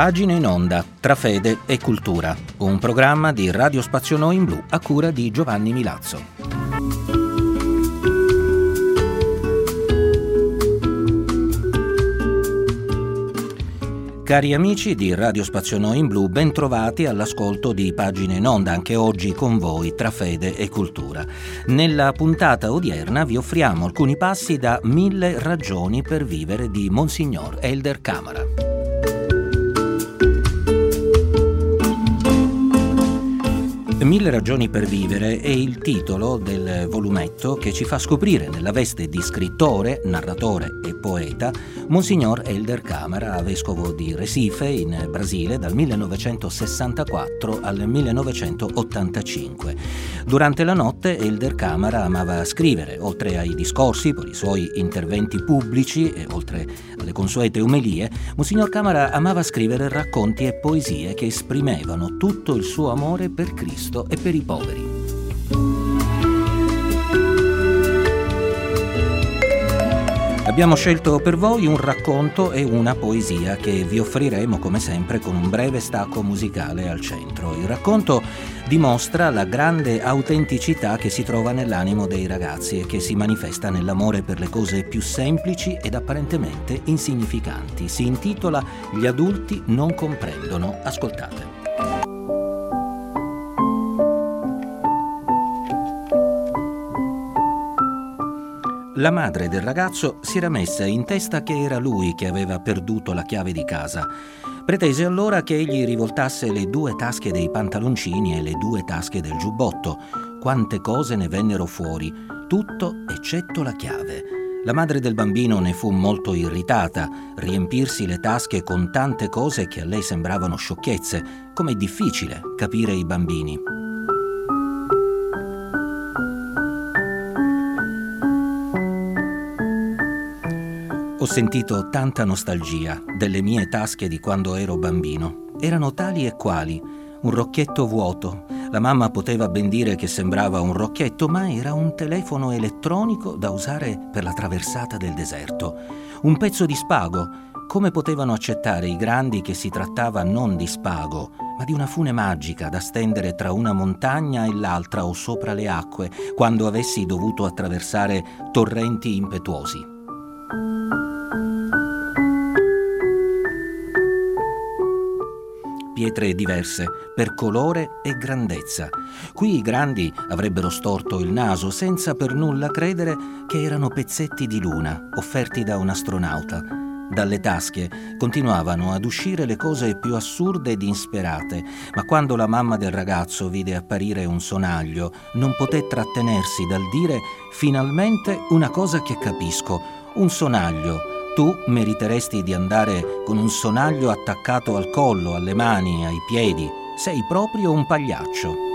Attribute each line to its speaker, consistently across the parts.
Speaker 1: Pagine in onda, tra fede e cultura, un programma di Radio Spazio Noi in Blu a cura di Giovanni Milazzo. Cari amici di Radio Spazio Noi in Blu, ben trovati all'ascolto di Pagine in Onda, anche oggi con voi tra fede e cultura. Nella puntata odierna vi offriamo alcuni passi da Mille ragioni per vivere di Monsignor Elder Camara. Mille ragioni per vivere è il titolo del volumetto che ci fa scoprire nella veste di scrittore, narratore e poeta Monsignor Elder Camara, vescovo di Recife in Brasile dal 1964 al 1985. Durante la notte Elder Camara amava scrivere, oltre ai discorsi per i suoi interventi pubblici e oltre alle consuete omelie, Monsignor Camara amava scrivere racconti e poesie che esprimevano tutto il suo amore per Cristo e per i poveri. Abbiamo scelto per voi un racconto e una poesia che vi offriremo come sempre con un breve stacco musicale al centro. Il racconto dimostra la grande autenticità che si trova nell'animo dei ragazzi e che si manifesta nell'amore per le cose più semplici ed apparentemente insignificanti. Si intitola Gli adulti non comprendono. Ascoltate. La madre del ragazzo si era messa in testa che era lui che aveva perduto la chiave di casa. Pretese allora che egli rivoltasse le due tasche dei pantaloncini e le due tasche del giubbotto. Quante cose ne vennero fuori, tutto eccetto la chiave. La madre del bambino ne fu molto irritata. Riempirsi le tasche con tante cose che a lei sembravano sciocchezze. Com'è difficile capire i bambini. Ho sentito tanta nostalgia delle mie tasche di quando ero bambino. Erano tali e quali, un rocchetto vuoto. La mamma poteva ben dire che sembrava un rocchetto, ma era un telefono elettronico da usare per la traversata del deserto. Un pezzo di spago. Come potevano accettare i grandi che si trattava non di spago, ma di una fune magica da stendere tra una montagna e l'altra o sopra le acque, quando avessi dovuto attraversare torrenti impetuosi? Pietre diverse per colore e grandezza. Qui i grandi avrebbero storto il naso senza per nulla credere che erano pezzetti di luna offerti da un astronauta. Dalle tasche continuavano ad uscire le cose più assurde ed insperate, ma quando la mamma del ragazzo vide apparire un sonaglio, non poté trattenersi dal dire finalmente una cosa che capisco, un sonaglio tu meriteresti di andare con un sonaglio attaccato al collo, alle mani, ai piedi. Sei proprio un pagliaccio.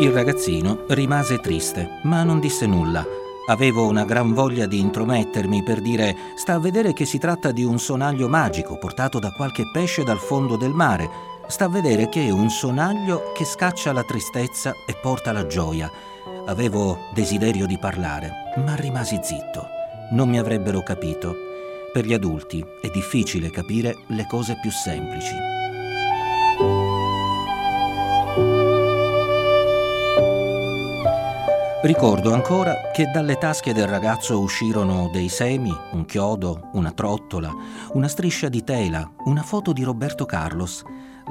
Speaker 1: Il ragazzino rimase triste, ma non disse nulla. Avevo una gran voglia di intromettermi per dire sta a vedere che si tratta di un sonaglio magico portato da qualche pesce dal fondo del mare sta a vedere che è un sonaglio che scaccia la tristezza e porta la gioia. Avevo desiderio di parlare, ma rimasi zitto. Non mi avrebbero capito. Per gli adulti è difficile capire le cose più semplici. Ricordo ancora che dalle tasche del ragazzo uscirono dei semi, un chiodo, una trottola, una striscia di tela, una foto di Roberto Carlos.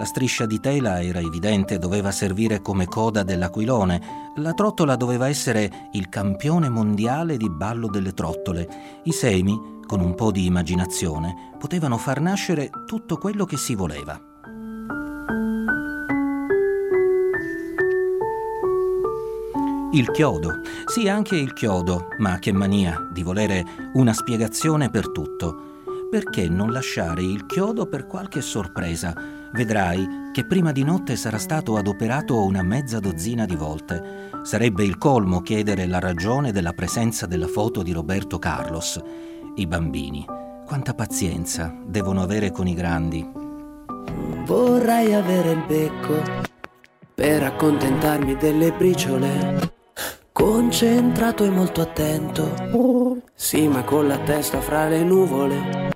Speaker 1: La striscia di tela era evidente, doveva servire come coda dell'aquilone. La trottola doveva essere il campione mondiale di ballo delle trottole. I semi, con un po' di immaginazione, potevano far nascere tutto quello che si voleva. Il chiodo, sì anche il chiodo, ma che mania di volere una spiegazione per tutto. Perché non lasciare il chiodo per qualche sorpresa? Vedrai che prima di notte sarà stato adoperato una mezza dozzina di volte. Sarebbe il colmo chiedere la ragione della presenza della foto di Roberto Carlos. I bambini, quanta pazienza devono avere con i grandi.
Speaker 2: Vorrei avere il becco per accontentarmi delle briciole concentrato e molto attento. Sì, ma con la testa fra le nuvole.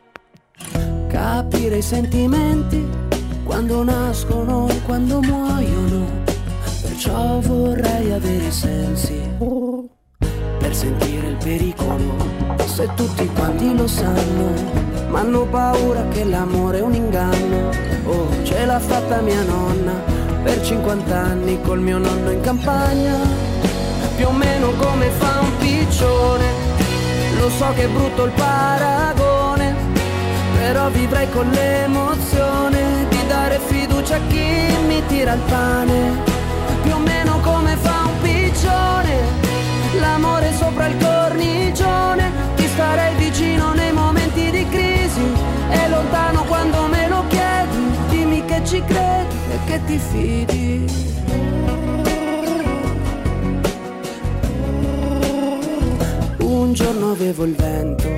Speaker 2: Capire i sentimenti quando nascono e quando muoiono. Perciò vorrei avere i sensi per sentire il pericolo. Se tutti quanti lo sanno, ma hanno paura che l'amore è un inganno. Oh, ce l'ha fatta mia nonna per 50 anni col mio nonno in campagna più o meno come fa un piccione. Lo so che è brutto il paragone, però vivrei con l'emozione dare fiducia a chi mi tira il pane. Più o meno come fa un piccione, l'amore sopra il cornicione, ti starei vicino nei momenti di crisi e lontano quando me lo chiedi, dimmi che ci credi e che ti fidi. Un giorno avevo il vento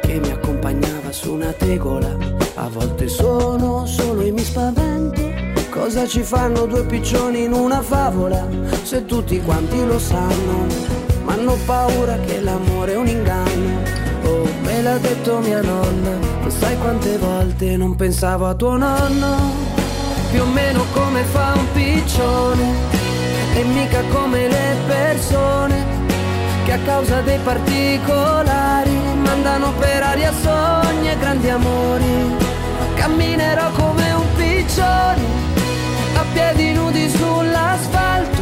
Speaker 2: che mi accompagnava su una tegola. A volte sono solo e mi spavento. Cosa ci fanno due piccioni in una favola? Se tutti quanti lo sanno, ma hanno paura che l'amore è un inganno. Oh, me l'ha detto mia nonna, non sai quante volte non pensavo a tuo nonno. Più o meno come fa un piccione, e mica come le persone che a causa dei particolari mandano per aria sogni e grandi amori. Camminerò come un piccione, a piedi nudi sull'asfalto.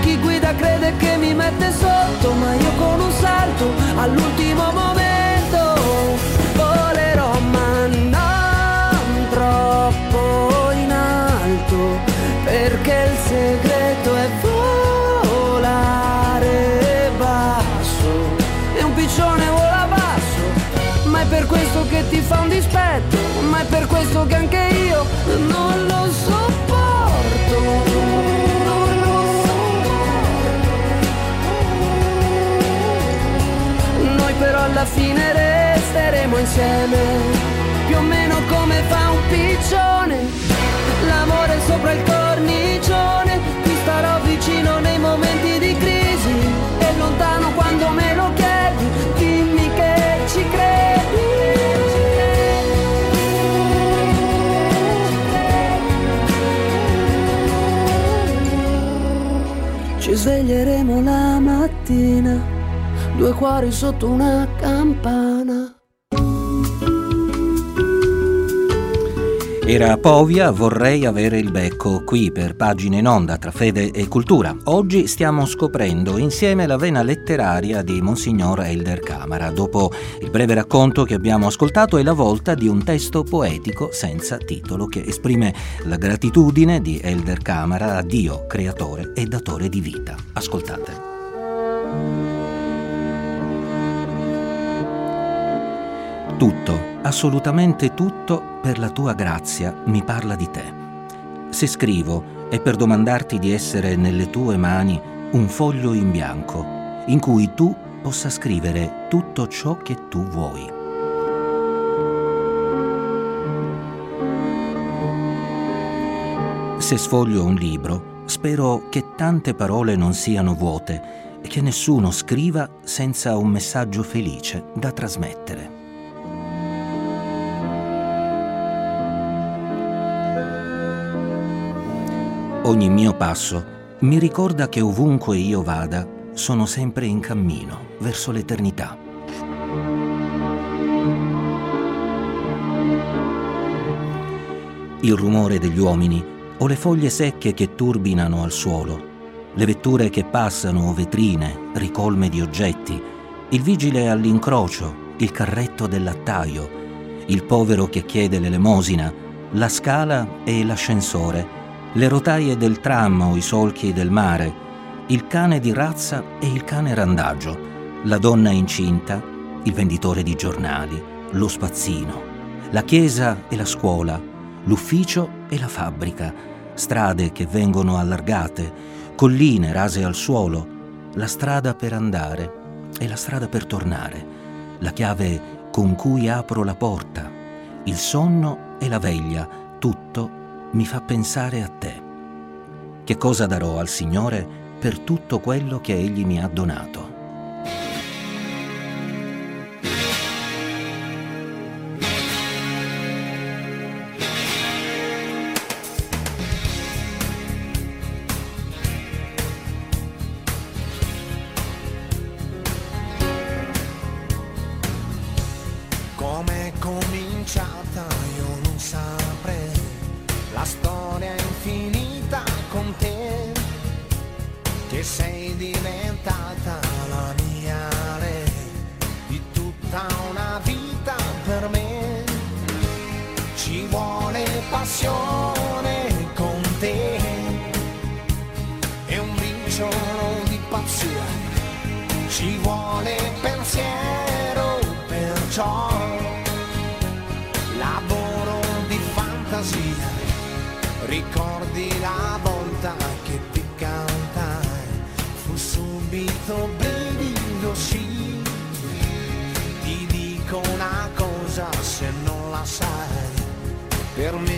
Speaker 2: Chi guida crede che mi mette sotto, ma io con un salto all'ultimo alla fine resteremo insieme, più o meno come fa un piccione, l'amore sopra il cornicione, ti starò vicino nei momenti di crisi e lontano quando me lo chiedi, dimmi che ci credi. Ci sveglieremo la mattina, due cuori sotto una campana.
Speaker 1: Era Povia, vorrei avere il becco, qui per pagine in onda tra fede e cultura. Oggi stiamo scoprendo insieme la vena letteraria di Monsignor Elder Camara, dopo il breve racconto che abbiamo ascoltato è la volta di un testo poetico senza titolo che esprime la gratitudine di Elder Camara a Dio, creatore e datore di vita. Ascoltate. Tutto assolutamente tutto per la tua grazia mi parla di te. Se scrivo è per domandarti di essere nelle tue mani un foglio in bianco in cui tu possa scrivere tutto ciò che tu vuoi. Se sfoglio un libro, spero che tante parole non siano vuote e che nessuno scriva senza un messaggio felice da trasmettere. Ogni mio passo mi ricorda che ovunque io vada sono sempre in cammino verso l'eternità. Il rumore degli uomini o le foglie secche che turbinano al suolo, le vetture che passano vetrine, ricolme di oggetti, il vigile all'incrocio, il carretto del lattaio, il povero che chiede l'elemosina, la scala e l'ascensore le rotaie del tram o i solchi del mare, il cane di razza e il cane randagio, la donna incinta, il venditore di giornali, lo spazzino, la chiesa e la scuola, l'ufficio e la fabbrica, strade che vengono allargate, colline rase al suolo, la strada per andare e la strada per tornare, la chiave con cui apro la porta, il sonno e la veglia, tutto mi fa pensare a te. Che cosa darò al Signore
Speaker 3: per tutto quello che egli mi ha donato. passione con te. È un briciolo di pazzia. Ci vuole pensiero perciò lavoro di fantasia. Ricordi la volta che ti cantai. Fu subito brivido sì. Ti dico una cosa se non la sai. Per me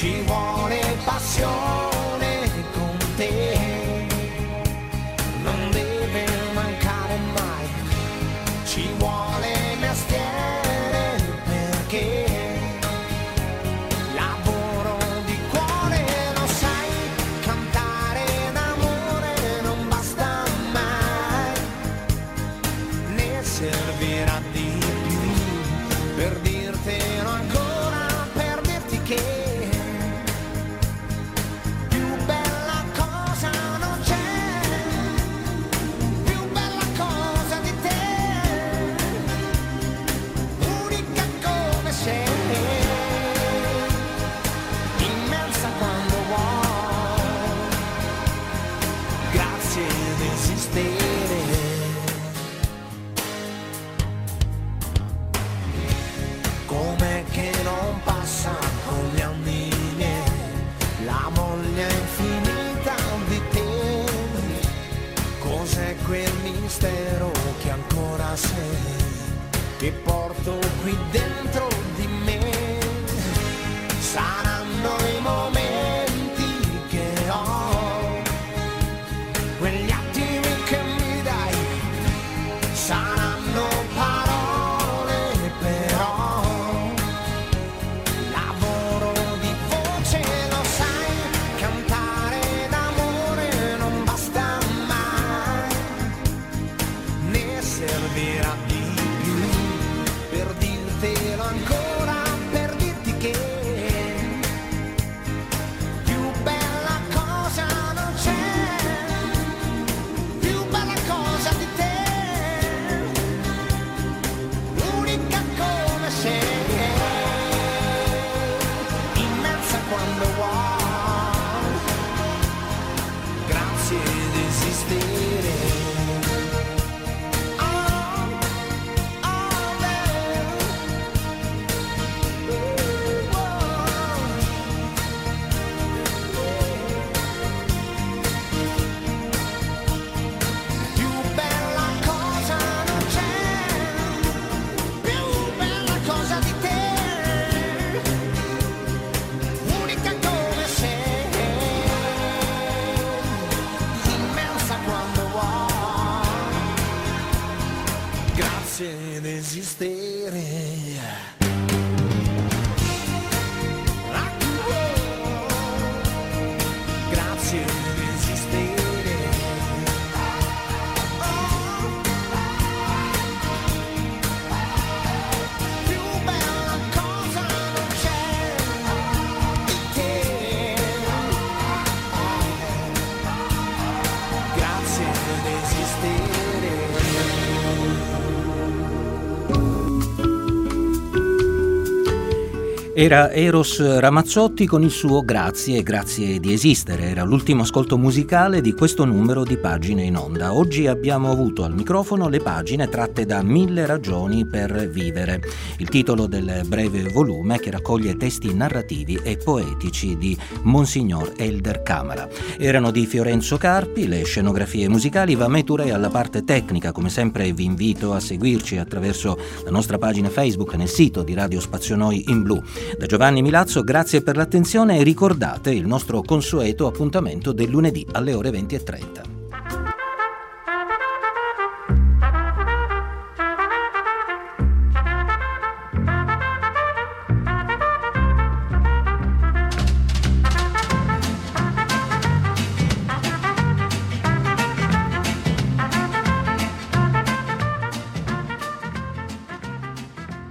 Speaker 3: ci vuole passione. existem. Era Eros Ramazzotti con il suo Grazie, grazie di esistere. Era l'ultimo ascolto musicale di questo numero di pagine in onda. Oggi abbiamo avuto al microfono le pagine tratte da Mille ragioni per vivere, il titolo del breve volume che raccoglie testi narrativi e poetici di Monsignor Elder Camara. Erano di Fiorenzo Carpi, le scenografie musicali, va Meture alla parte tecnica. Come sempre vi invito a seguirci attraverso la nostra pagina Facebook nel sito di Radio Spazio Noi in Blu.
Speaker 1: Da Giovanni Milazzo grazie per l'attenzione e ricordate il nostro consueto appuntamento del lunedì alle ore 20.30.